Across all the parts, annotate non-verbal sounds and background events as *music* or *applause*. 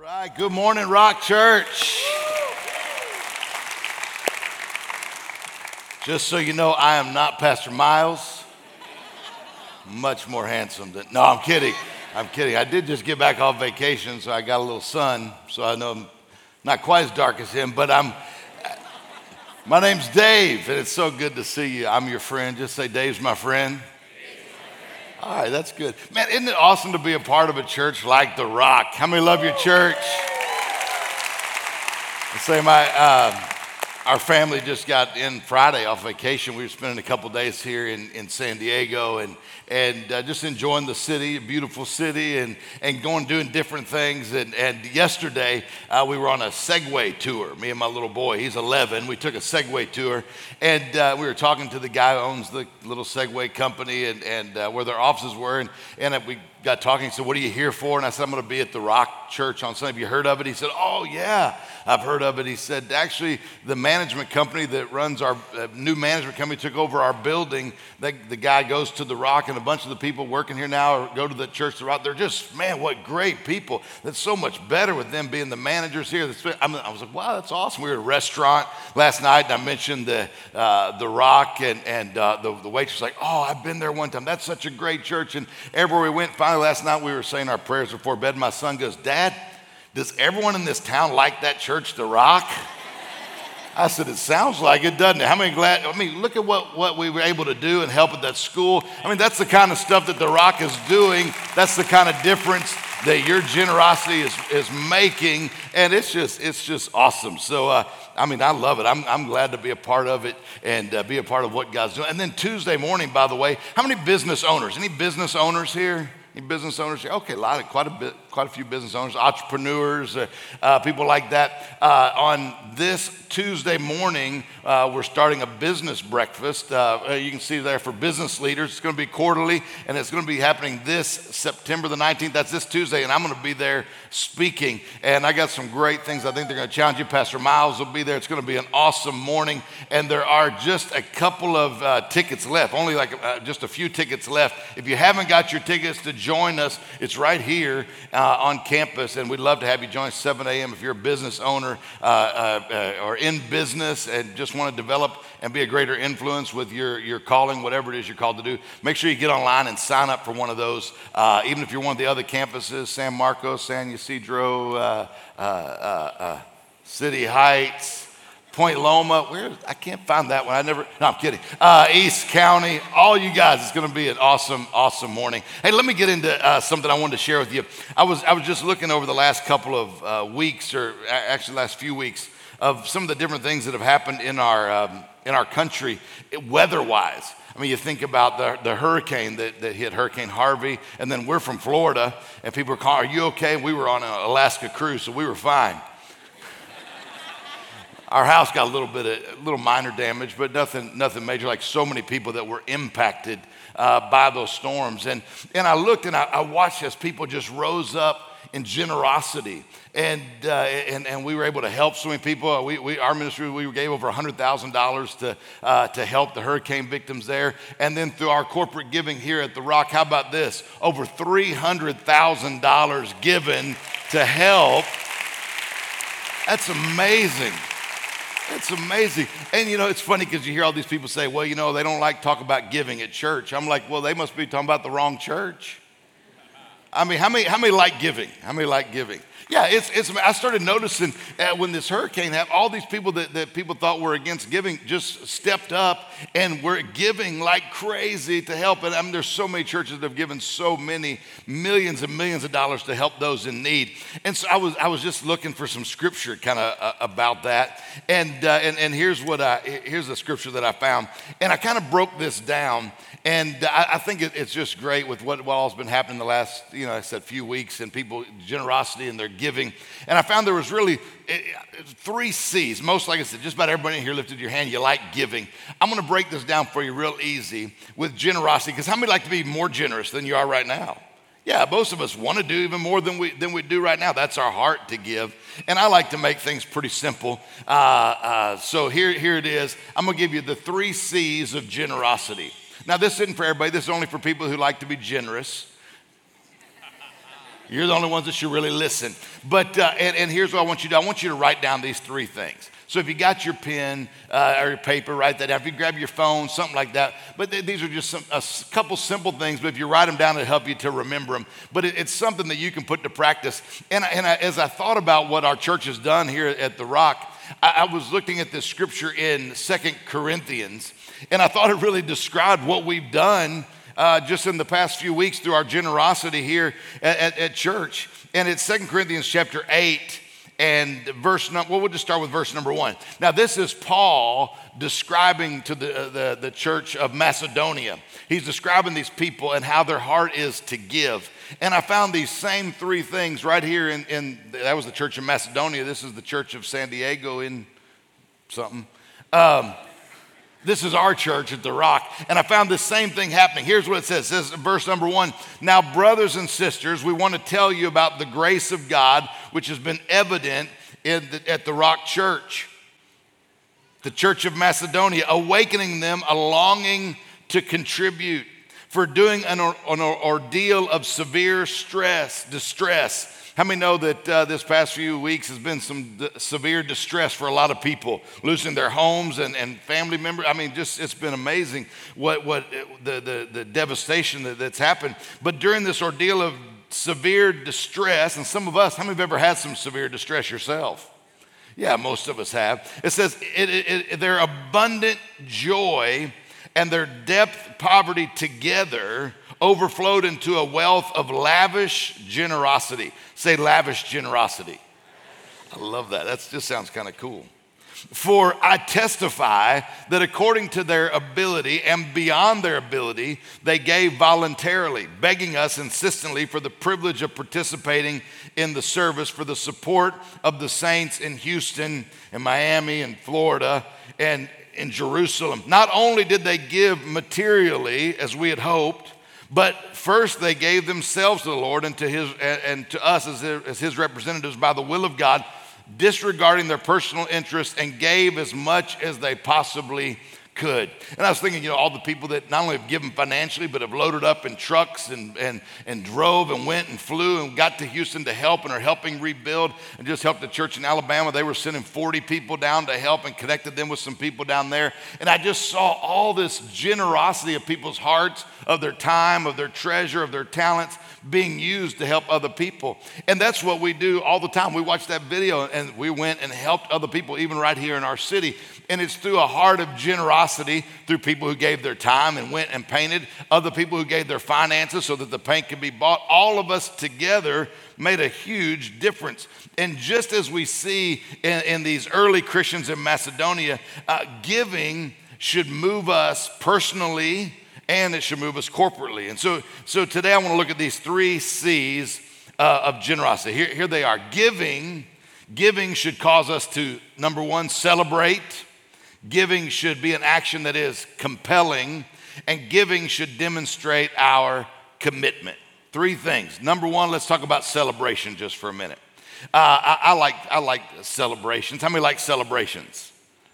right, good morning, Rock Church. Just so you know, I am not Pastor Miles. Much more handsome than. No, I'm kidding. I'm kidding. I did just get back off vacation, so I got a little sun, so I know I'm not quite as dark as him, but I'm. My name's Dave, and it's so good to see you. I'm your friend. Just say, Dave's my friend. All right, that's good. Man, isn't it awesome to be a part of a church like The Rock? How many love your church? I say my, uh, our family just got in Friday off vacation. We were spending a couple days here in, in San Diego and, and uh, just enjoying the city, a beautiful city, and, and going doing different things. And, and yesterday, uh, we were on a Segway tour, me and my little boy. He's 11. We took a Segway tour, and uh, we were talking to the guy who owns the little Segway company and, and uh, where their offices were. And, and we got talking. He said, What are you here for? And I said, I'm going to be at the Rock Church on Sunday. Have you heard of it? He said, Oh, yeah, I've heard of it. He said, Actually, the management company that runs our uh, new management company took over our building. The, the guy goes to the Rock, and a bunch of the people working here now go to the church, the Rock. They're just, man, what great people. That's so much better with them being the managers here. I was like, Wow, that's awesome. We were at a restaurant last night, and I mentioned the, uh, the Rock, and, and uh, the, the waitress was like, Oh, I've been there one time. That's such a great church. And everywhere we went, finally last night we were saying our prayers before bed. My son goes, Dad, does everyone in this town like that church, The Rock? I said, it sounds like it, doesn't it? How many glad? I mean, look at what, what we were able to do and help at that school. I mean, that's the kind of stuff that The Rock is doing. That's the kind of difference that your generosity is, is making. And it's just, it's just awesome. So, uh, I mean, I love it. I'm, I'm glad to be a part of it and uh, be a part of what God's doing. And then Tuesday morning, by the way, how many business owners? Any business owners here? Any business owners? Okay, a lot of quite a bit, quite a few business owners, entrepreneurs, uh, uh, people like that. Uh, on this Tuesday morning, uh, we're starting a business breakfast. Uh, you can see there for business leaders. It's going to be quarterly, and it's going to be happening this September the 19th. That's this Tuesday, and I'm going to be there speaking. And I got some great things. I think they're going to challenge you. Pastor Miles will be there. It's going to be an awesome morning, and there are just a couple of tickets left. Only like just a few tickets left. If you haven't got your tickets to join us, it's right here uh, on campus, and we'd love to have you join 7 a.m. if you're a business owner uh, uh, uh, or in business and just want to develop and be a greater influence with your, your calling, whatever it is you're called to do. Make sure you get online and sign up for one of those. Uh, even if you're one of the other campuses, San Marcos, San Ysidro, City Heights. Point Loma, where I can't find that one. I never. No, I'm kidding. Uh, East County, all you guys. It's going to be an awesome, awesome morning. Hey, let me get into uh, something I wanted to share with you. I was I was just looking over the last couple of uh, weeks, or actually last few weeks, of some of the different things that have happened in our um, in our country, weather-wise. I mean, you think about the, the hurricane that, that hit Hurricane Harvey, and then we're from Florida, and people are calling, Are you okay? We were on an Alaska cruise, so we were fine. Our house got a little bit of a little minor damage, but nothing, nothing major, like so many people that were impacted uh, by those storms. And, and I looked and I, I watched as people just rose up in generosity. And, uh, and, and we were able to help so many people. We, we, our ministry, we gave over $100,000 to, uh, to help the hurricane victims there. And then through our corporate giving here at The Rock, how about this? Over $300,000 given to help. That's amazing. It's amazing. And you know, it's funny because you hear all these people say, well, you know, they don't like talk about giving at church. I'm like, well, they must be talking about the wrong church. I mean, how many, how many like giving? How many like giving? Yeah, it's, it's, I started noticing uh, when this hurricane happened, all these people that, that people thought were against giving just stepped up and were giving like crazy to help. And I mean, there's so many churches that have given so many millions and millions of dollars to help those in need. And so I was, I was just looking for some scripture kind of uh, about that. And, uh, and, and here's what I, here's the scripture that I found. And I kind of broke this down. And I, I think it, it's just great with what, what all's been happening the last, you know, I said few weeks and people, generosity and their giving. And I found there was really eh, three C's. Most, like I said, just about everybody in here lifted your hand. You like giving. I'm going to break this down for you real easy with generosity because how many like to be more generous than you are right now? Yeah, most of us want to do even more than we, than we do right now. That's our heart to give. And I like to make things pretty simple. Uh, uh, so here, here it is. I'm going to give you the three C's of generosity. Now, this isn't for everybody, this is only for people who like to be generous. You're the only ones that should really listen. But, uh, and, and here's what I want you to do I want you to write down these three things. So if you got your pen uh, or your paper, write that down. If you grab your phone, something like that. But th- these are just some, a couple simple things, but if you write them down, it'll help you to remember them. But it, it's something that you can put to practice. And, and I, as I thought about what our church has done here at The Rock, I, I was looking at this scripture in Second Corinthians, and I thought it really described what we've done uh, just in the past few weeks through our generosity here at, at, at church. And it's Second Corinthians chapter 8 and verse number, well, we'll just start with verse number one. Now, this is Paul describing to the, uh, the, the church of Macedonia. He's describing these people and how their heart is to give. And I found these same three things right here in, in that was the church of Macedonia. This is the church of San Diego in something. Um, this is our church at the Rock. And I found the same thing happening. Here's what it says. Says, verse number one Now, brothers and sisters, we want to tell you about the grace of God, which has been evident the, at the Rock Church, the church of Macedonia, awakening them a longing to contribute for doing an, an ordeal of severe stress, distress how many know that uh, this past few weeks has been some d- severe distress for a lot of people, losing their homes and, and family members? I mean, just it's been amazing what, what uh, the, the, the devastation that, that's happened. But during this ordeal of severe distress, and some of us, how many have ever had some severe distress yourself? Yeah, most of us have. It says it, it, it, their abundant joy and their depth poverty together overflowed into a wealth of lavish generosity. Say lavish generosity. I love that. That just sounds kind of cool. For I testify that according to their ability and beyond their ability, they gave voluntarily, begging us insistently for the privilege of participating in the service for the support of the saints in Houston and Miami and Florida and in Jerusalem. Not only did they give materially as we had hoped, but first, they gave themselves to the Lord and to, his, and to us as, as His representatives by the will of God, disregarding their personal interests, and gave as much as they possibly could. And I was thinking, you know, all the people that not only have given financially, but have loaded up in trucks and, and, and drove and went and flew and got to Houston to help and are helping rebuild and just helped the church in Alabama. They were sending 40 people down to help and connected them with some people down there. And I just saw all this generosity of people's hearts, of their time, of their treasure, of their talents being used to help other people. And that's what we do all the time. We watch that video and we went and helped other people, even right here in our city. And it's through a heart of generosity, through people who gave their time and went and painted, other people who gave their finances so that the paint could be bought. All of us together made a huge difference. And just as we see in, in these early Christians in Macedonia, uh, giving should move us personally and it should move us corporately. And so, so today I want to look at these three C's uh, of generosity. Here, here they are. Giving, giving should cause us to, number one, celebrate Giving should be an action that is compelling, and giving should demonstrate our commitment. Three things. Number one, let's talk about celebration just for a minute. Uh, I, I, like, I like celebrations. How many like celebrations?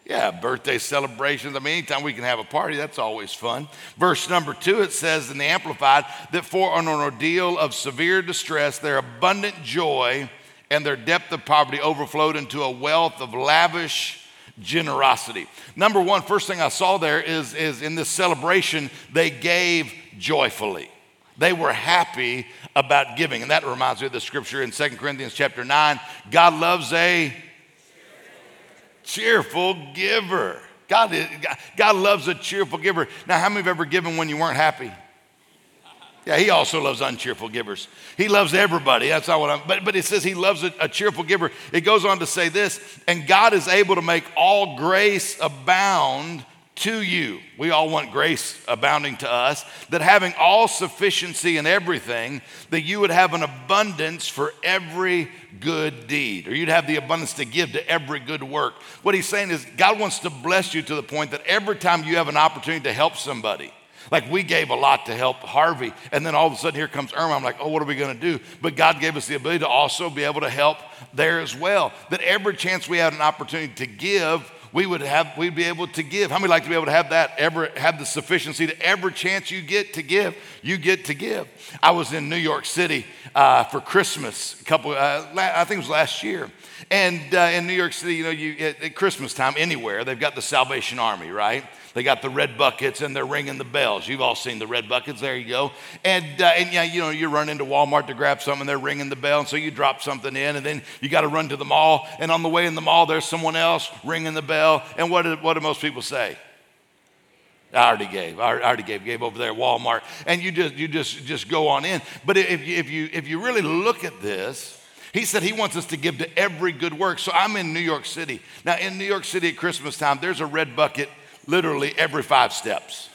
Yeah, birthday celebrations. I mean, anytime we can have a party, that's always fun. Verse number two, it says in the Amplified that for on an ordeal of severe distress, their abundant joy and their depth of poverty overflowed into a wealth of lavish generosity. Number one, first thing I saw there is, is in this celebration, they gave joyfully. They were happy about giving. And that reminds me of the scripture in 2 Corinthians chapter 9. God loves a cheerful giver. God, God loves a cheerful giver. Now, how many have ever given when you weren't happy? Yeah, he also loves uncheerful givers. He loves everybody. That's not what I'm, but, but it says he loves a, a cheerful giver. It goes on to say this, and God is able to make all grace abound to you. We all want grace abounding to us, that having all sufficiency in everything, that you would have an abundance for every good deed, or you'd have the abundance to give to every good work. What he's saying is, God wants to bless you to the point that every time you have an opportunity to help somebody, like we gave a lot to help Harvey, and then all of a sudden here comes Irma. I'm like, oh, what are we going to do? But God gave us the ability to also be able to help there as well. That every chance we had an opportunity to give, we would have, we'd be able to give. How many like to be able to have that, ever have the sufficiency to every chance you get to give, you get to give? I was in New York City uh, for Christmas a couple, uh, I think it was last year. And uh, in New York City, you know, you, at, at Christmas time, anywhere, they've got the Salvation Army, right? They got the red buckets and they're ringing the bells. You've all seen the red buckets. There you go. And, uh, and yeah, you know, you run into Walmart to grab something, they're ringing the bell. And so you drop something in, and then you got to run to the mall. And on the way in the mall, there's someone else ringing the bell. And what do, what do most people say? I already gave. I already gave. Gave over there at Walmart, and you just you just just go on in. But if you, if you if you really look at this, he said he wants us to give to every good work. So I'm in New York City now. In New York City at Christmas time, there's a red bucket literally every five steps.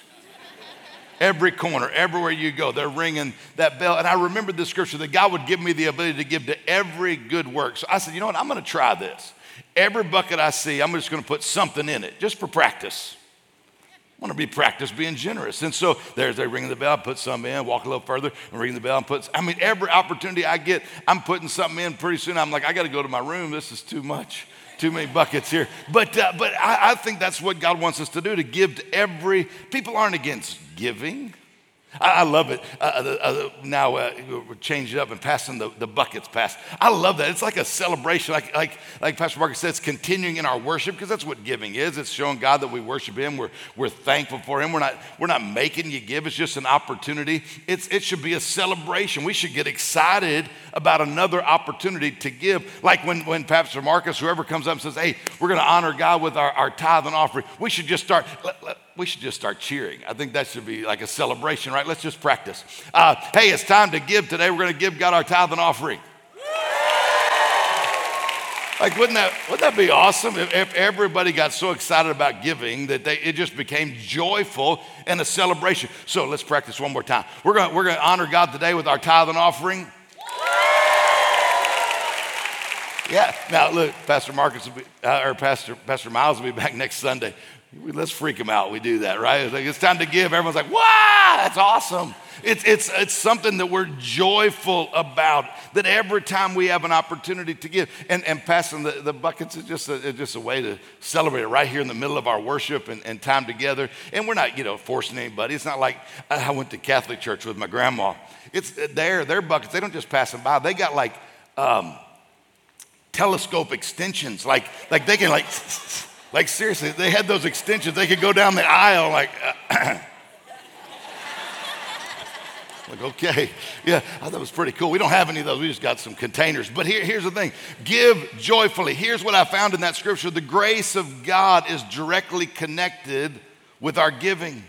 Every corner, everywhere you go, they're ringing that bell. And I remember the scripture that God would give me the ability to give to every good work. So I said, you know what? I'm going to try this. Every bucket I see, I'm just going to put something in it just for practice. I want to be practice being generous. And so there's they ringing the bell, I put some in, walk a little further, and ring the bell and put, I mean, every opportunity I get, I'm putting something in pretty soon. I'm like, I got to go to my room. This is too much too many buckets here. But, uh, but I, I think that's what God wants us to do to give to every, people aren't against giving. I, love it. Uh, uh, uh, now uh, we're changing up and passing the, the buckets past. I love that. It's like a celebration, like, like, like Pastor Marcus said, it's continuing in our worship, because that's what giving is. It's showing God that we worship Him. We're, we're thankful for Him. We're not, we're not making you give, it's just an opportunity. It's, it should be a celebration. We should get excited about another opportunity to give. Like when, when Pastor Marcus, whoever comes up and says, Hey, we're going to honor God with our, our tithe and offering, we should just start. Let, let, we should just start cheering. I think that should be like a celebration, right? Let's just practice. Uh, hey, it's time to give today. We're going to give God our tithe and offering. Like, wouldn't that, wouldn't that be awesome if, if everybody got so excited about giving that they, it just became joyful and a celebration? So let's practice one more time. We're going we're to honor God today with our tithe and offering. Yeah. Now, look, Pastor Marcus be, uh, or Pastor, Pastor Miles will be back next Sunday. Let's freak them out. We do that, right? It's, like, it's time to give. Everyone's like, wow, that's awesome. It's, it's, it's something that we're joyful about, that every time we have an opportunity to give. And, and passing the, the buckets is just a, just a way to celebrate it right here in the middle of our worship and, and time together. And we're not, you know, forcing anybody. It's not like I went to Catholic church with my grandma. It's their, their buckets. They don't just pass them by. They got like um, telescope extensions. Like, like they can like *laughs* like, seriously, they had those extensions. They could go down the aisle like, uh, *coughs* like, okay. Yeah, I thought it was pretty cool. We don't have any of those. We just got some containers. But here, here's the thing give joyfully. Here's what I found in that scripture the grace of God is directly connected with our giving.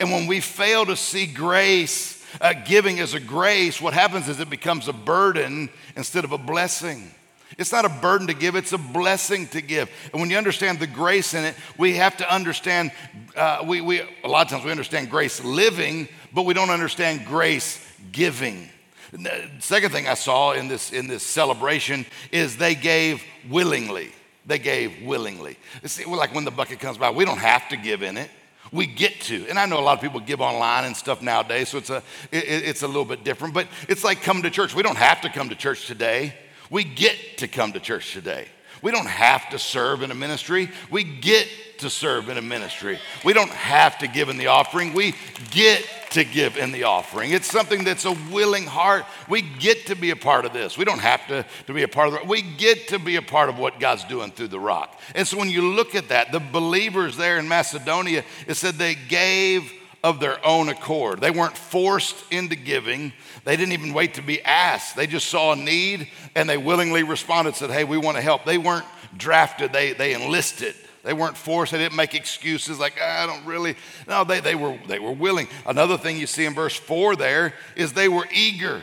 And when we fail to see grace, uh, giving as a grace, what happens is it becomes a burden instead of a blessing. It's not a burden to give, it's a blessing to give. And when you understand the grace in it, we have to understand, uh, we, we, a lot of times we understand grace living, but we don't understand grace giving. The second thing I saw in this, in this celebration is they gave willingly. They gave willingly. See, like when the bucket comes by, we don't have to give in it. We get to. And I know a lot of people give online and stuff nowadays, so it's a, it, it's a little bit different. But it's like coming to church. We don't have to come to church today. We get to come to church today. We don't have to serve in a ministry. We get to serve in a ministry. We don't have to give in the offering. We get to give in the offering. It's something that's a willing heart. We get to be a part of this. We don't have to, to be a part of it. We get to be a part of what God's doing through the rock. And so when you look at that, the believers there in Macedonia, it said they gave of their own accord. They weren't forced into giving. They didn't even wait to be asked. They just saw a need and they willingly responded, said, Hey, we want to help. They weren't drafted, they, they enlisted. They weren't forced. They didn't make excuses like, ah, I don't really. No, they, they, were, they were willing. Another thing you see in verse 4 there is they were eager.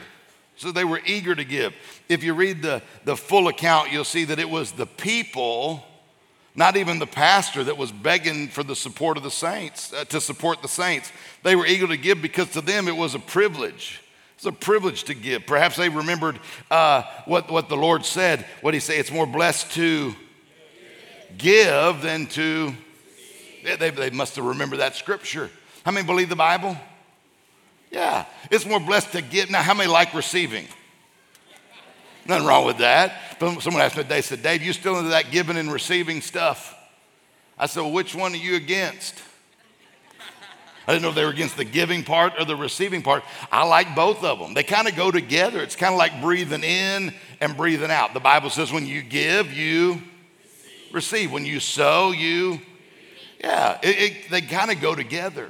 So they were eager to give. If you read the, the full account, you'll see that it was the people, not even the pastor, that was begging for the support of the saints, uh, to support the saints. They were eager to give because to them it was a privilege. It's a privilege to give. Perhaps they remembered uh, what, what the Lord said. What he say? It's more blessed to give than to. They, they must have remembered that scripture. How many believe the Bible? Yeah. It's more blessed to give. Now, how many like receiving? Nothing wrong with that. But someone asked me today, said, Dave, you still into that giving and receiving stuff? I said, well, which one are you against? I didn't know if they were against the giving part or the receiving part. I like both of them. They kind of go together. It's kind of like breathing in and breathing out. The Bible says when you give, you receive. When you sow, you, yeah, it, it, they kind of go together.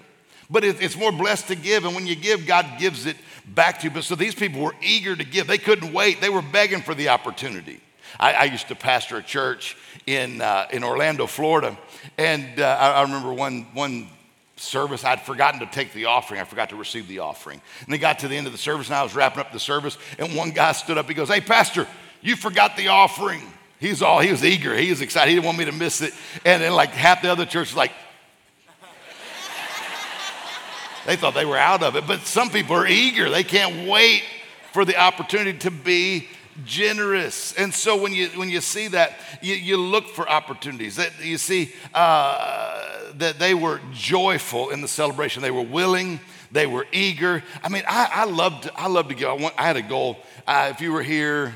But it, it's more blessed to give. And when you give, God gives it back to you. But so these people were eager to give. They couldn't wait. They were begging for the opportunity. I, I used to pastor a church in, uh, in Orlando, Florida. And uh, I, I remember one, one service, I'd forgotten to take the offering. I forgot to receive the offering. And they got to the end of the service, and I was wrapping up the service, and one guy stood up. He goes, Hey, Pastor, you forgot the offering. He's all, he was eager. He was excited. He didn't want me to miss it. And then, like, half the other church was like, they thought they were out of it. But some people are eager. They can't wait for the opportunity to be generous. And so when you, when you see that, you, you look for opportunities. That you see uh, that they were joyful in the celebration. They were willing. They were eager. I mean, I, I loved, I loved to go. I, want, I had a goal. Uh, if you were here,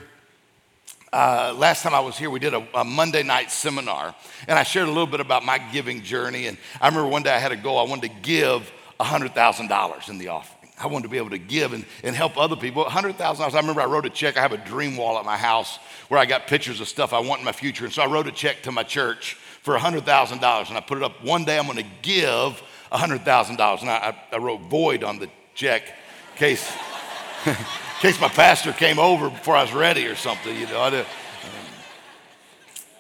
uh, last time I was here, we did a, a, Monday night seminar, and I shared a little bit about my giving journey. And I remember one day I had a goal. I wanted to give $100,000 in the offering. I wanted to be able to give and, and help other people. $100,000. I remember I wrote a check. I have a dream wall at my house where I got pictures of stuff I want in my future. And so I wrote a check to my church for $100,000 and I put it up. One day I'm going to give $100,000. And I, I, wrote void on the check in case, *laughs* in case my pastor came over before I was ready or something. You know, I,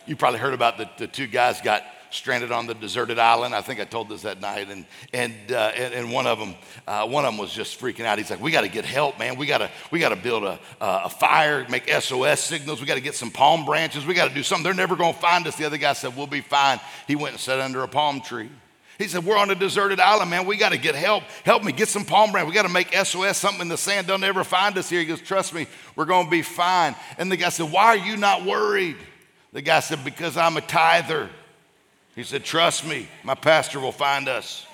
you probably heard about the, the two guys got stranded on the deserted island. I think I told this that night. And, and, uh, and, and, one of them, uh, one of them was just freaking out. He's like, we got to get help, man. We got to, we got to build a, a fire, make SOS signals. We got to get some palm branches. We got to do something. They're never going to find us. The other guy said, we'll be fine. He went and sat under a palm tree. He said, We're on a deserted island, man. We got to get help. Help me get some palm branch. We got to make SOS, something in the sand. They'll never find us here. He goes, Trust me, we're going to be fine. And the guy said, Why are you not worried? The guy said, Because I'm a tither. He said, Trust me, my pastor will find us.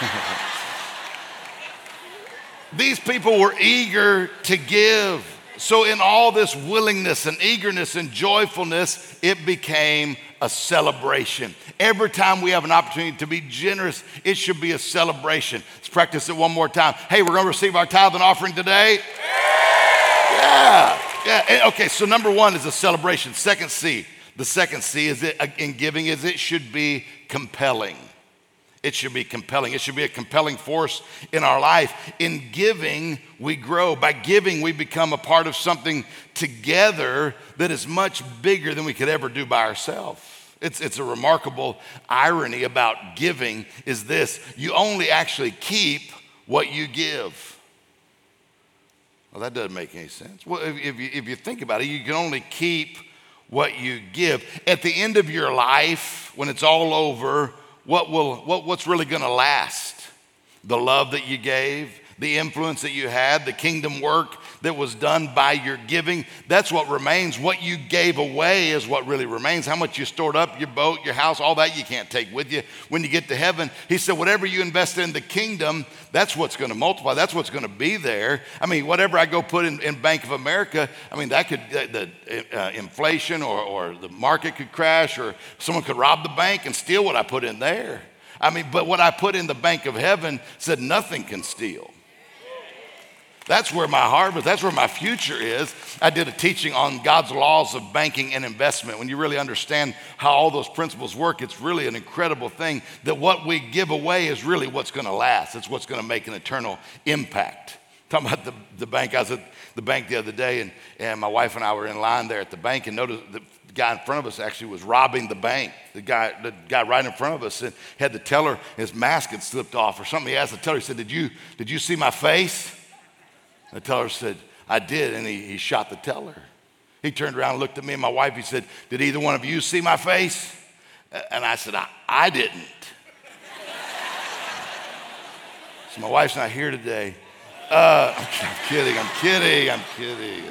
*laughs* These people were eager to give. So, in all this willingness and eagerness and joyfulness, it became a celebration. Every time we have an opportunity to be generous, it should be a celebration. Let's practice it one more time. Hey, we're going to receive our tithe and offering today. Yeah. Yeah. Okay, so number one is a celebration. Second C, the second C is it uh, in giving is it should be compelling. It should be compelling. It should be a compelling force in our life. In giving, we grow. By giving, we become a part of something together that is much bigger than we could ever do by ourselves. It's, it's a remarkable irony about giving is this you only actually keep what you give. Well, that doesn't make any sense. Well, if, if, you, if you think about it, you can only keep what you give. At the end of your life, when it's all over, what will, what, what's really going to last? The love that you gave, the influence that you had, the kingdom work that was done by your giving. That's what remains. What you gave away is what really remains. How much you stored up, your boat, your house, all that you can't take with you when you get to heaven. He said, whatever you invest in the kingdom, that's what's going to multiply. That's what's going to be there. I mean, whatever I go put in, in Bank of America, I mean, that could, the uh, inflation or, or the market could crash or someone could rob the bank and steal what I put in there. I mean, but what I put in the bank of heaven said nothing can steal. That's where my harvest, that's where my future is. I did a teaching on God's laws of banking and investment. When you really understand how all those principles work, it's really an incredible thing that what we give away is really what's going to last. It's what's going to make an eternal impact. Talking about the, the bank, I was at the bank the other day, and, and my wife and I were in line there at the bank, and noticed the guy in front of us actually was robbing the bank. The guy, the guy right in front of us had the teller, his mask had slipped off or something. He asked the teller, he said, Did you, did you see my face? The teller said, I did. And he, he shot the teller. He turned around and looked at me and my wife. He said, Did either one of you see my face? And I said, I, I didn't. *laughs* so my wife's not here today. Uh, *laughs* I'm kidding, I'm kidding, I'm kidding.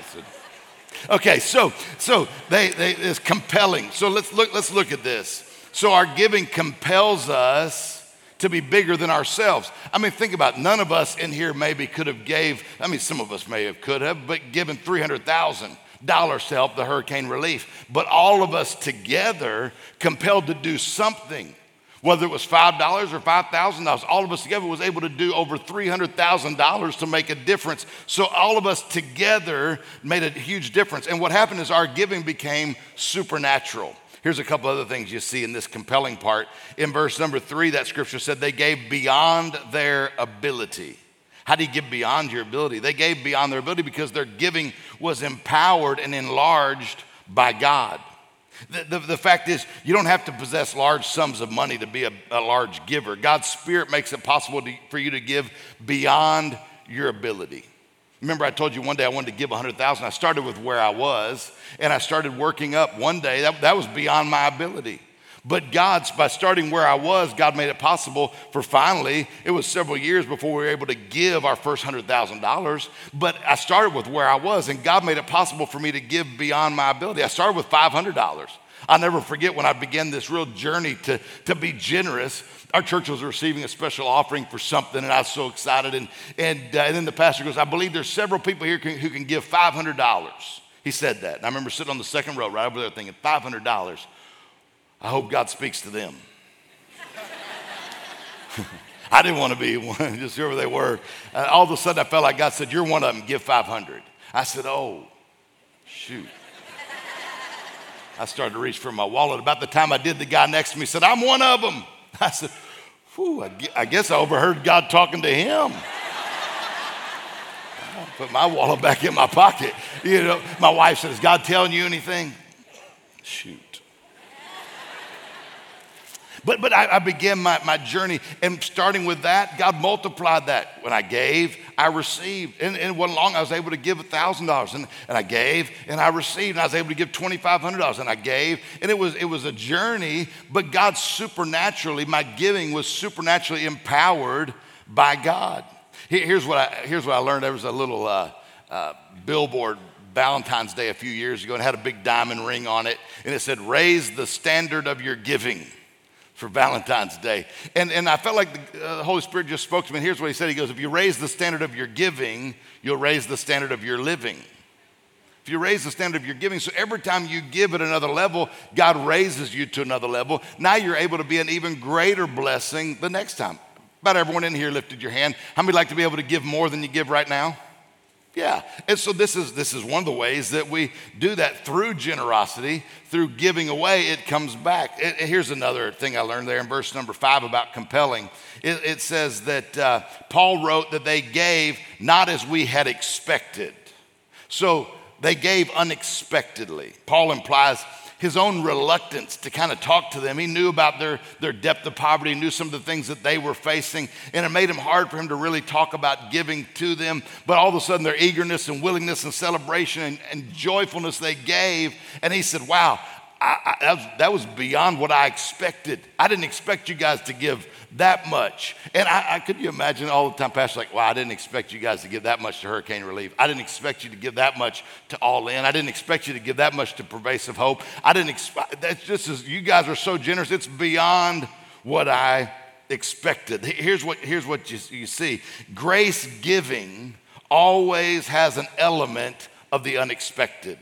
Okay, so so they, they it's compelling. So let's look, let's look at this. So our giving compels us to be bigger than ourselves. I mean, think about it. none of us in here maybe could have gave, I mean, some of us may have could have, but given 300,000 dollars to help the hurricane relief. But all of us together compelled to do something. Whether it was $5 or $5,000, all of us together was able to do over $300,000 to make a difference. So all of us together made a huge difference. And what happened is our giving became supernatural. Here's a couple other things you see in this compelling part. In verse number three, that scripture said they gave beyond their ability. How do you give beyond your ability? They gave beyond their ability because their giving was empowered and enlarged by God. The, the, the, fact is, you don't have to possess large sums of money to be a, a large giver. God's Spirit makes it possible to, for you to give beyond your ability. Remember, I told you one day I wanted to give 100,000. I started with where I was, and I started working up one day. That, that was beyond my ability. But God's, by starting where I was, God made it possible for finally, it was several years before we were able to give our first $100,000. But I started with where I was, and God made it possible for me to give beyond my ability. I started with $500. I'll never forget when I began this real journey to, to be generous. Our church was receiving a special offering for something, and I was so excited. And, and, uh, and then the pastor goes, I believe there's several people here can, who can give $500. He said that. And I remember sitting on the second row right over there thinking, $500. I hope God speaks to them. *laughs* I didn't want to be one, *laughs* just whoever they were. Uh, all of a sudden, I felt like God said, You're one of them, give 500. I said, Oh, shoot. I started to reach for my wallet. About the time I did, the guy next to me said, I'm one of them. *laughs* I said, Whew, I guess I overheard God talking to him. *laughs* I put my wallet back in my pocket. You know, my wife said, Is God telling you anything? Shoot. But, but I, I began my, my journey, and starting with that, God multiplied that. When I gave, I received. And, and it wasn't long, I was able to give $1,000. And, and I gave, and I received. And I was able to give $2,500. And I gave. And it was, it was a journey, but God supernaturally, my giving was supernaturally empowered by God. Here's what I, here's what I learned. There was a little uh, uh, billboard Valentine's Day a few years ago and had a big diamond ring on it. And it said, Raise the standard of your giving for Valentine's Day. And, and I felt like the, uh, Holy Spirit just spoke to me. And here's what he said He goes, If you raise the standard of your giving, you'll raise the standard of your living. If you raise the standard of your giving, so every time you give at another level, God raises you to another level. Now you're able to be an even greater blessing the next time. About everyone in here lifted your hand. How many like to be able to give more than you give right now? Yeah. And so this is this is one of the ways that we do that through generosity, through giving away, it comes back. It, here's another thing I learned there in verse number five about compelling. It, it says that uh, Paul wrote that they gave not as we had expected. So they gave unexpectedly. Paul implies his own reluctance to kind of talk to them. He knew about their, their depth of poverty, knew some of the things that they were facing, and it made him hard for him to really talk about giving to them. But all of a sudden, their eagerness and willingness and celebration and, and joyfulness they gave, and he said, Wow, I, I, that, was, that was beyond what I expected. I didn't expect you guys to give that much. And I, I could you imagine all the time, Pastor, like, wow, I didn't expect you guys to give that much to hurricane relief. I didn't expect you to give that much to All In. I didn't expect you to give that much to Pervasive Hope. I didn't expect, that's just as, you guys are so generous, it's beyond what I expected. Here's what, here's what you, you see grace giving always has an element of the unexpected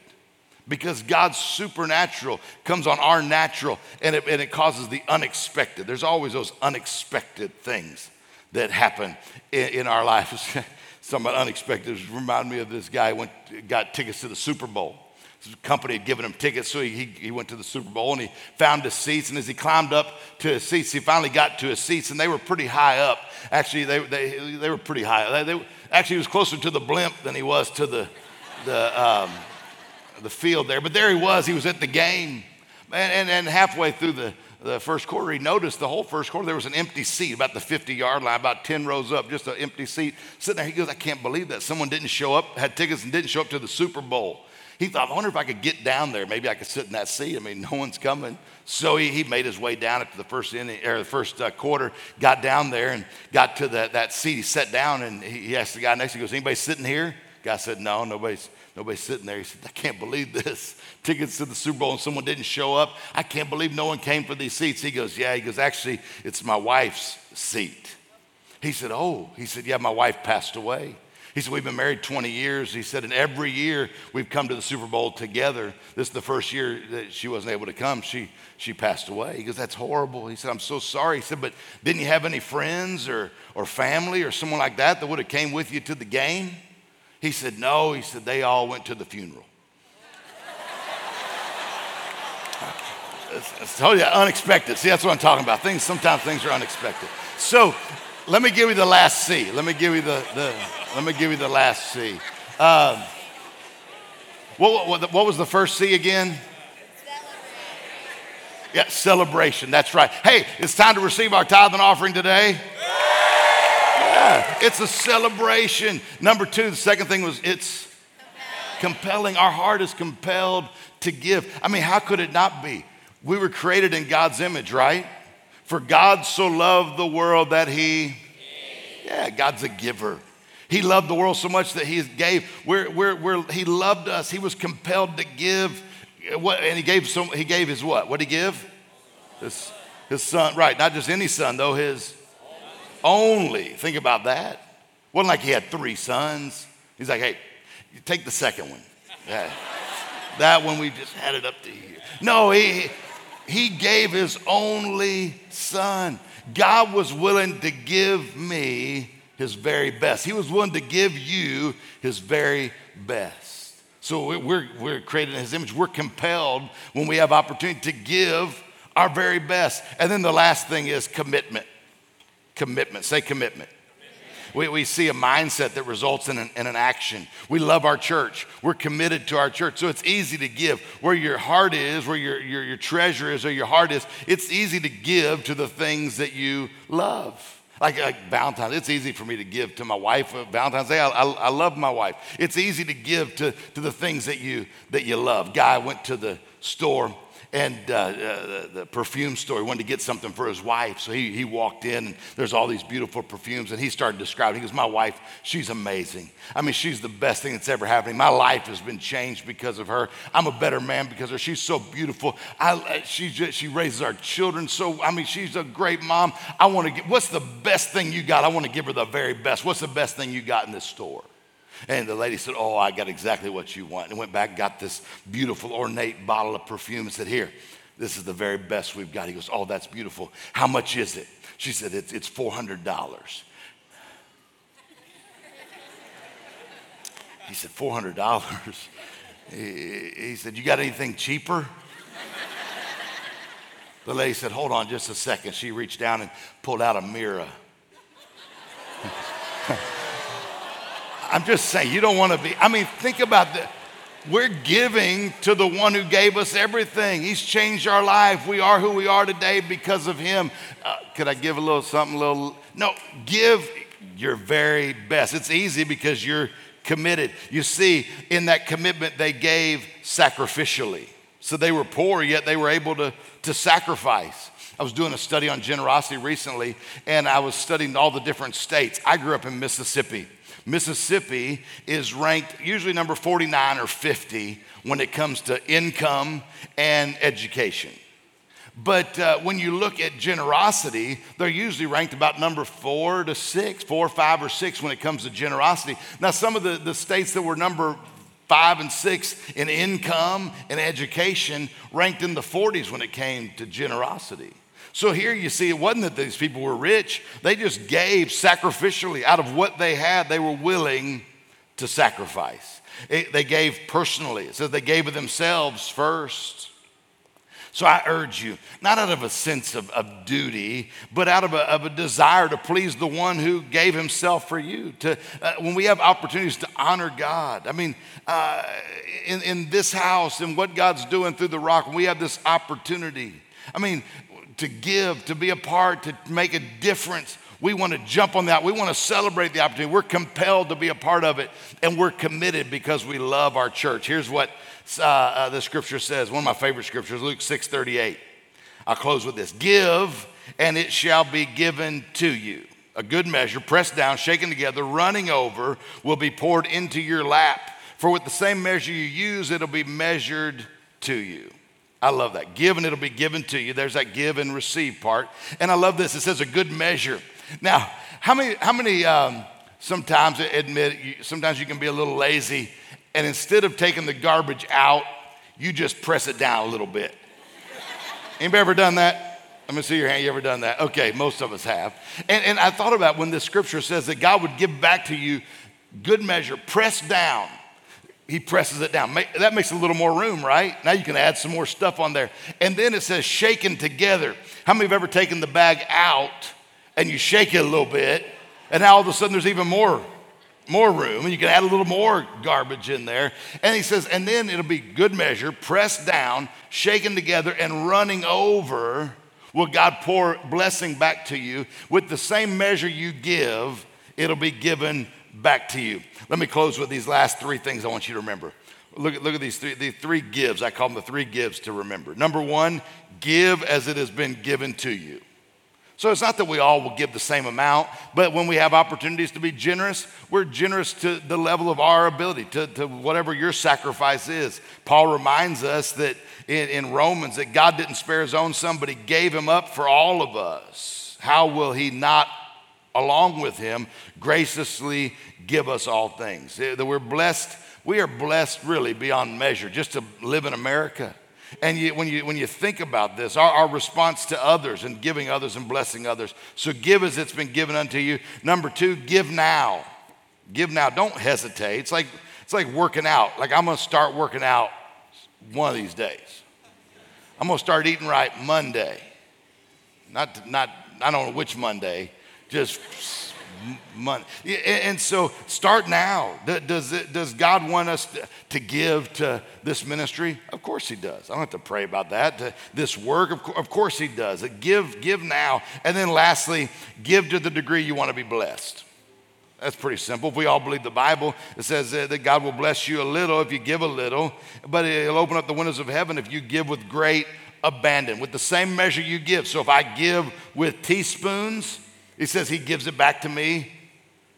because God's supernatural comes on our natural and it, and it, causes the unexpected. There's always those unexpected things that happen in, in our lives. *laughs* Something unexpected remind me of this guy went got tickets to the Super Bowl. His company had given him tickets, so he, he went to the Super Bowl and he found his seats. And as he climbed up to his seats, he finally got to his seats, and they were pretty high up. Actually, they, they, they were pretty high. They, they, actually, he was closer to the blimp than he was to the, the um, the field there. But there he was, he was at the game. And, and, and halfway through the, the first quarter, he noticed the whole first quarter, there was an empty seat about the 50 yard line, about 10 rows up, just an empty seat sitting there. He goes, I can't believe that. Someone didn't show up, had tickets, and didn't show up to the Super Bowl. He thought, I wonder if I could get down there. Maybe I could sit in that seat. I mean, no one's coming. So he, he made his way down after the first inning, or the first uh, quarter, got down there and got to the, that seat. He sat down and he, asked the guy next to him, he goes, anybody sitting here? Guy said, no, nobody's Nobody's sitting there. He said, I can't believe this. *laughs* Tickets to the Super Bowl and someone didn't show up. I can't believe no one came for these seats. He goes, Yeah. He goes, Actually, it's my wife's seat. He said, Oh, he said, Yeah, my wife passed away. He said, We've been married 20 years. He said, And every year we've come to the Super Bowl together. This is the first year that she wasn't able to come. She, she passed away. He goes, That's horrible. He said, I'm so sorry. He said, But didn't you have any friends or, or family or someone like that that would have came with you to the game? He said, No. He said, They all went to the funeral. I told you, unexpected. See, that's what I'm talking about. Things, sometimes things are unexpected. So let me give you the last C. Let me give you the, the let me give you the last C. Um, what, what, what was the first C again? Yeah, celebration. That's right. Hey, it's time to receive our tithe and offering today. Yeah, it's a celebration. Number two, the second thing was it's compelling. Our heart is compelled to give. I mean, how could it not be? We were created in God's image, right? For God so loved the world that he, yeah, God's a giver. He loved the world so much that he gave. We're, we're, we're, he loved us. He was compelled to give. What, and he gave, so, he gave his what? What did he give? His, his son. Right, not just any son, though, his only. Think about that. Wasn't like he had three sons. He's like, hey, take the second one. That, that one we just had it up to here. No, he, he gave his only son. God was willing to give me his very best. He was willing to give you his very best. So we're, we're created in his image. We're compelled when we have opportunity to give our very best. And then the last thing is commitment. Commitment. Say commitment. We, we see a mindset that results in an, in an action. We love our church. We're committed to our church. So it's easy to give. Where your heart is, where your, your, your treasure is, or your heart is, it's easy to give to the things that you love. Like, like, Valentine's, it's easy for me to give to my wife. Valentine's Day, I, I, I, love my wife. It's easy to give to, to the things that you that you love. Guy went to the store and uh, uh, the perfume store. He wanted to get something for his wife. So he, he walked in, and there's all these beautiful perfumes. And he started describing, he goes, My wife, she's amazing. I mean, she's the best thing that's ever happened. My life has been changed because of her. I'm a better man because of her. She's so beautiful. I, she, just, she raises our children so, I mean, she's a great mom. I want to get, what's the best thing you got? I want to give her the very best. What's the best thing you got in this store? And the lady said, Oh, I got exactly what you want. And went back, got this beautiful, ornate bottle of perfume and said, Here, this is the very best we've got. He goes, Oh, that's beautiful. How much is it? She said, It's, it's $400. He said, $400? He, he said, You got anything cheaper? The lady said, Hold on just a second. She reached down and pulled out a mirror. I'm just saying, you don't want to be. I mean, think about this. We're giving to the one who gave us everything. He's changed our life. We are who we are today because of him. Uh, could I give a little something, a little? No, give your very best. It's easy because you're committed. You see, in that commitment, they gave sacrificially. So they were poor, yet they were able to, to sacrifice. I was doing a study on generosity recently, and I was studying all the different states. I grew up in Mississippi. Mississippi is ranked usually number 49 or 50 when it comes to income and education. But uh, when you look at generosity, they're usually ranked about number four to six, four, five, or six when it comes to generosity. Now, some of the, the states that were number five and six in income and education ranked in the 40s when it came to generosity. So here you see, it wasn't that these people were rich, they just gave sacrificially out of what they had, they were willing to sacrifice. It, they gave personally, it says they gave of themselves first. So I urge you, not out of a sense of, of duty, but out of a, of a, desire to please the one who gave himself for you. To, uh, when we have opportunities to honor God, I mean, uh, in, in this house and what God's doing through the rock, we have this opportunity. I mean, to give, to be a part, to make a difference. We want to jump on that. We want to celebrate the opportunity. We're compelled to be a part of it, and we're committed because we love our church. Here's what uh, uh, the scripture says. One of my favorite scriptures, Luke 6 38. I'll close with this Give, and it shall be given to you. A good measure, pressed down, shaken together, running over, will be poured into your lap. For with the same measure you use, it'll be measured to you. I love that. Give and it'll be given to you. There's that give and receive part. And I love this. It says a good measure. Now, how many, how many um, sometimes admit sometimes you can be a little lazy, and instead of taking the garbage out, you just press it down a little bit. Anybody ever done that? Let me see your hand. You ever done that? Okay, most of us have. And, and I thought about when the scripture says that God would give back to you good measure, pressed down. He presses it down. That makes a little more room, right? Now you can add some more stuff on there. And then it says shaken together. How many have ever taken the bag out and you shake it a little bit, and now all of a sudden there's even more more room and you can add a little more garbage in there. And he says, and then it'll be good measure, pressed down, shaken together, and running over will God pour blessing back to you. With the same measure you give, it'll be given back to you. Let me close with these last three things I want you to remember. Look at, look at these three, the three gives. I call them the three gives to remember. Number one, give as it has been given to you. So it's not that we all will give the same amount, but when we have opportunities to be generous, we're generous to the level of our ability, to, to whatever your sacrifice is. Paul reminds us that in, in Romans that God didn't spare his own son, but he gave him up for all of us. How will he not, along with him, graciously give us all things? That we're blessed, we are blessed really beyond measure just to live in America. And you, when, you, when you think about this, our, our response to others and giving others and blessing others. So give as it's been given unto you. Number two, give now. Give now. Don't hesitate. It's like, it's like working out. Like I'm going to start working out one of these days. I'm going to start eating right Monday. Not, not, I don't know which Monday, just Monday. And so start now. Does, it, does God want us to give to this ministry? Of course He does. I don't have to pray about that. This work, of course He does. Give, give now. And then lastly, give to the degree you want to be blessed. That's pretty simple. If we all believe the Bible, it says that God will bless you a little if you give a little, but He'll open up the windows of heaven if you give with great abandon, with the same measure you give. So if I give with teaspoons, He says He gives it back to me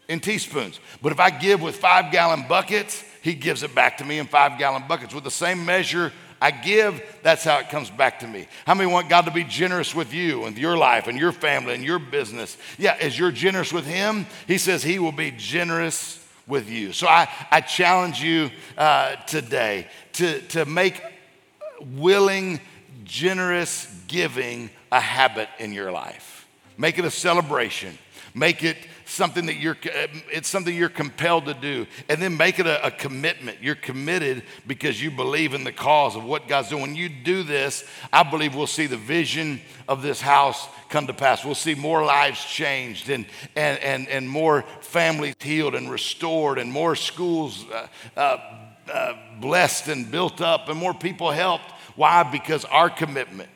in teaspoons. But if I give with five gallon buckets, He gives it back to me in five gallon buckets. With the same measure I give, that's how it comes back to me. How many want God to be generous with you and your life and your family and your business? Yeah, as you're generous with Him, He says He will be generous with you. So I, I challenge you uh, today to, to make willing, generous giving a habit in your life. Make it a celebration. Make it something that you're it's something you're compelled to do. And then make it a, a, commitment. You're committed because you believe in the cause of what god's doing. When you do this i believe we'll see the vision of this house come to pass. We'll see more lives changed and and and, and more families healed and restored and more schools uh, uh, uh, blessed and built up and more people helped. Why? Because our commitment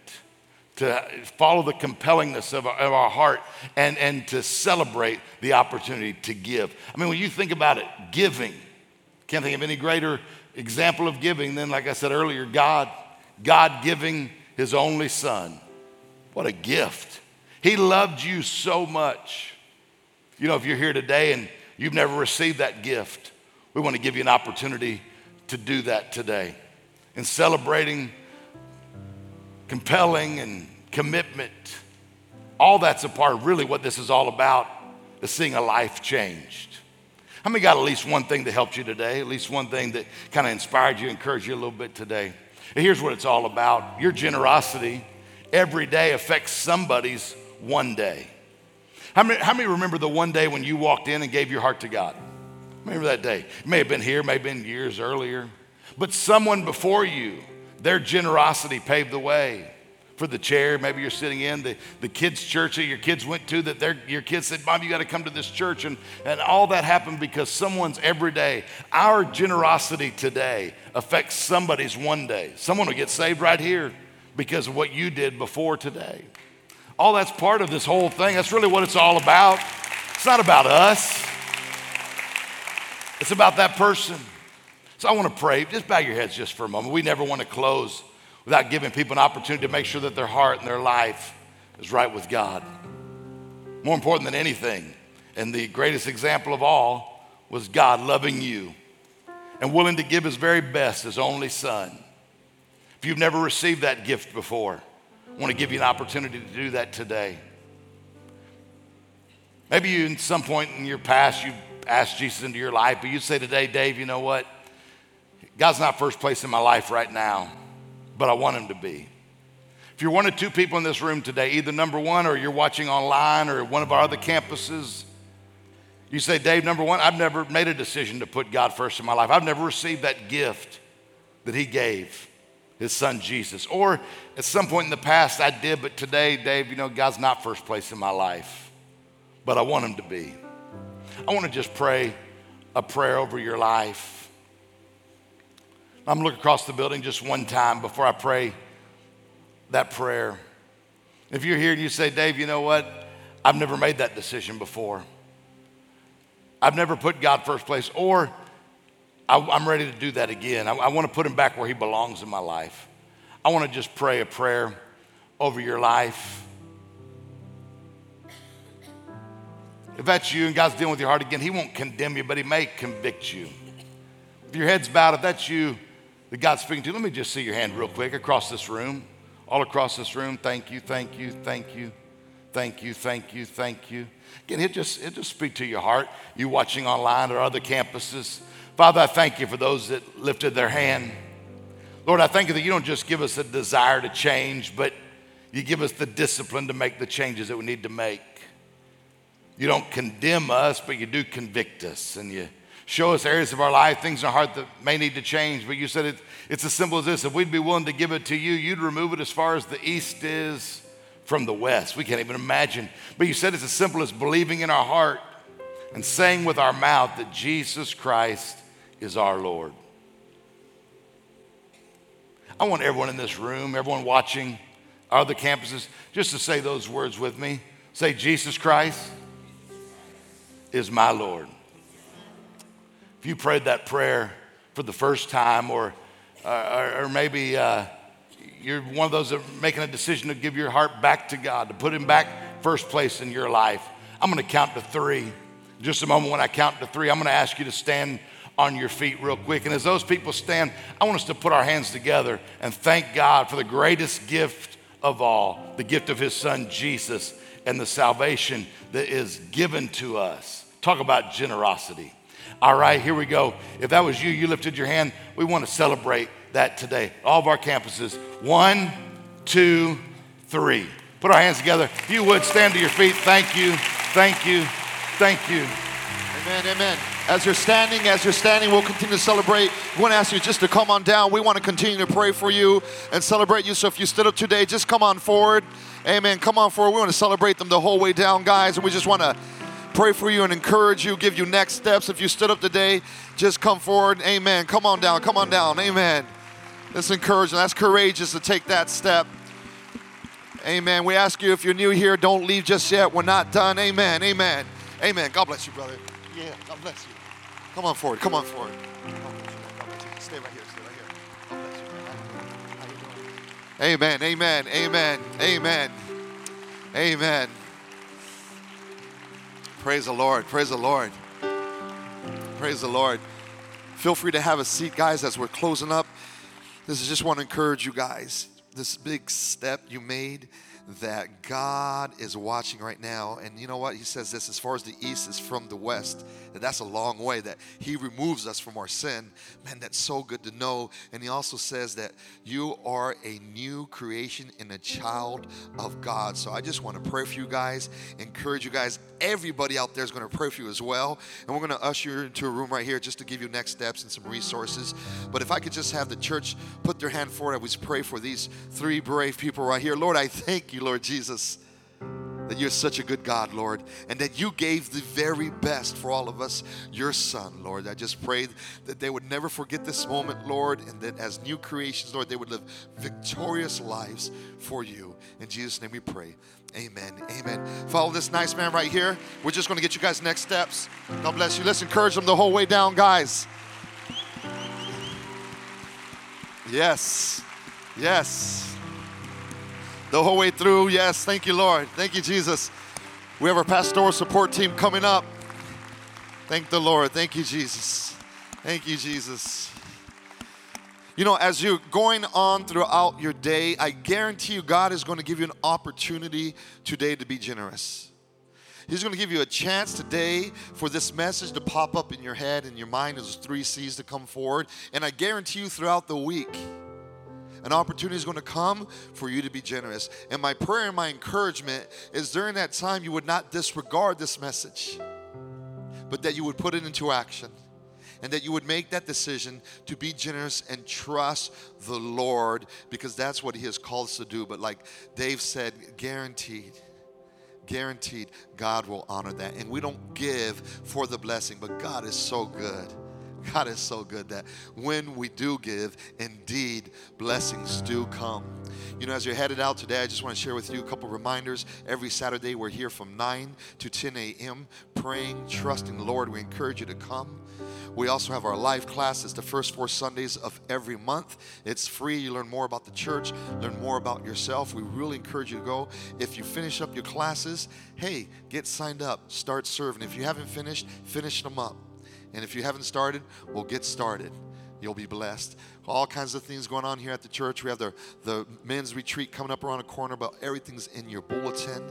to follow the compellingness of our, of our, heart and, and to celebrate the opportunity to give. I mean, when you think about it, giving, can't think of any greater example of giving than, like I said earlier, God. God giving his only son. What a gift. He loved you so much. You know, if you're here today and you've never received that gift, we want to give you an opportunity to do that today. In celebrating compelling and commitment. All that's a part of really what this is all about is seeing a life changed. How many got at least one thing that helped you today? At least one thing that kind of inspired you, encouraged you a little bit today? And here's what it's all about your generosity every day affects somebody's one day. How many, how many remember the one day when you walked in and gave your heart to God? Remember that day? It may have been here, may have been years earlier. But someone before you their generosity paved the way for the chair maybe you're sitting in, the, the kids' church that your kids went to, that their, your kids said, Mom, you got to come to this church. And, and all that happened because someone's every day. Our generosity today affects somebody's one day. Someone will get saved right here because of what you did before today. All that's part of this whole thing. That's really what it's all about. It's not about us, it's about that person. So I want to pray. Just bow your heads just for a moment. We never want to close without giving people an opportunity to make sure that their heart and their life is right with God. More important than anything, and the greatest example of all was God loving you and willing to give his very best, his only son. If you've never received that gift before, I want to give you an opportunity to do that today. Maybe you, in some point in your past, you've asked Jesus into your life, but you say today, Dave, you know what? God's not first place in my life right now, but I want him to be. If you're one of two people in this room today, either number one or you're watching online or one of our other campuses, you say, Dave, number one, I've never made a decision to put God first in my life. I've never received that gift that He gave His Son Jesus. Or at some point in the past, I did, but today, Dave, you know, God's not first place in my life, but I want Him to be. I want to just pray a prayer over your life. I'm going to look across the building just one time before I pray that prayer. If you're here and you say, Dave, you know what? I've never made that decision before. I've never put God first place, or I, am ready to do that again. I, I want to put him back where he belongs in my life. I want to just pray a prayer over your life. If that's you and God's dealing with your heart again, He won't condemn you, but He may convict you. If your head's bowed, if that's you that God's speaking to, you, let me just see your hand real quick across this room, all across this room. Thank you, thank you, thank you, thank you, thank you, thank you. Again, it just, it just speak to your heart, you watching online or other campuses. Father, I thank you for those that lifted their hand. Lord, I thank you that you don't just give us a desire to change, but you give us the discipline to make the changes that we need to make. You don't condemn us, but you do convict us and you show us areas of our life, things in our heart that may need to change. But you said it, it's as simple as this if we'd be willing to give it to you, you'd remove it as far as the east is from the west. We can't even imagine. But you said it's as simple as believing in our heart and saying with our mouth that Jesus Christ is our Lord. I want everyone in this room, everyone watching our other campuses, just to say those words with me. Say, Jesus Christ is my Lord. If you prayed that prayer for the first time, or, uh, or, maybe uh, you're one of those that are making a decision to give your heart back to God, to put Him back first place in your life. I'm going to count to three. Just a moment, when I count to three, I'm going to ask you to stand on your feet real quick. And as those people stand, I want us to put our hands together and thank God for the greatest gift of all the gift of His Son, Jesus, and the salvation that is given to us. Talk about generosity. All right, here we go. If that was you, you lifted your hand. We want to celebrate that today. All of our campuses. One, two, three. Put our hands together. If you would stand to your feet. Thank you. Thank you. Thank you. Amen. Amen. As you're standing, as you're standing, we'll continue to celebrate. We want to ask you just to come on down. We want to continue to pray for you and celebrate you. So if you stood up today, just come on forward. Amen. Come on forward. We want to celebrate them the whole way down, guys. And we just want to pray for you and encourage you, give you next steps. If you stood up today, just come forward. Amen. Come on down. Come on down. Amen. That's encouraging. That's courageous to take that step. Amen. We ask you if you're new here, don't leave just yet. We're not done. Amen. Amen. Amen. God bless you, brother. Yeah, God bless you. Come on forward. Come on forward. Stay right here. Stay right here. God bless you? Amen. Amen. Amen. Amen. Amen. Praise the Lord. Praise the Lord. Praise the Lord. Feel free to have a seat, guys, as we're closing up. This is just want to encourage you guys. This big step you made that God is watching right now. And you know what? He says this as far as the east is from the west, that that's a long way, that He removes us from our sin. Man, that's so good to know. And He also says that you are a new creation and a child of God. So I just want to pray for you guys, encourage you guys. Everybody out there is going to pray for you as well. And we're going to usher you into a room right here just to give you next steps and some resources. But if I could just have the church put their hand forward, I would pray for these three brave people right here. Lord, I thank you, Lord Jesus that you're such a good God, Lord, and that you gave the very best for all of us, your Son, Lord. I just pray that they would never forget this moment, Lord, and that as new creations, Lord, they would live victorious lives for you. In Jesus' name we pray. Amen. Amen. Follow this nice man right here. We're just going to get you guys next steps. God bless you. Let's encourage them the whole way down, guys. Yes. Yes the whole way through. Yes, thank you, Lord. Thank you, Jesus. We have our pastoral support team coming up. Thank the Lord. Thank you, Jesus. Thank you, Jesus. You know, as you're going on throughout your day, I guarantee you God is going to give you an opportunity today to be generous. He's going to give you a chance today for this message to pop up in your head and your mind as three C's to come forward. And I guarantee you throughout the week, an opportunity is going to come for you to be generous. And my prayer and my encouragement is during that time you would not disregard this message, but that you would put it into action and that you would make that decision to be generous and trust the Lord because that's what He has called us to do. But like Dave said, guaranteed. Guaranteed, God will honor that. And we don't give for the blessing, but God is so good. God is so good that when we do give, indeed, blessings do come. You know, as you're headed out today, I just want to share with you a couple reminders. Every Saturday, we're here from 9 to 10 a.m., praying, trusting the Lord. We encourage you to come. We also have our live classes the first four Sundays of every month. It's free. You learn more about the church, learn more about yourself. We really encourage you to go. If you finish up your classes, hey, get signed up, start serving. If you haven't finished, finish them up. And if you haven't started, well, get started. You'll be blessed. All kinds of things going on here at the church. We have the, the men's retreat coming up around the corner, but everything's in your bulletin.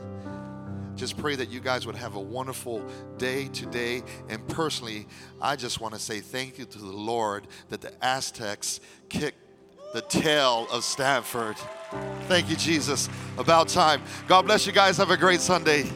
Just pray that you guys would have a wonderful day today. And personally, I just want to say thank you to the Lord that the Aztecs kicked the tail of Stanford. Thank you, Jesus. About time. God bless you guys. Have a great Sunday.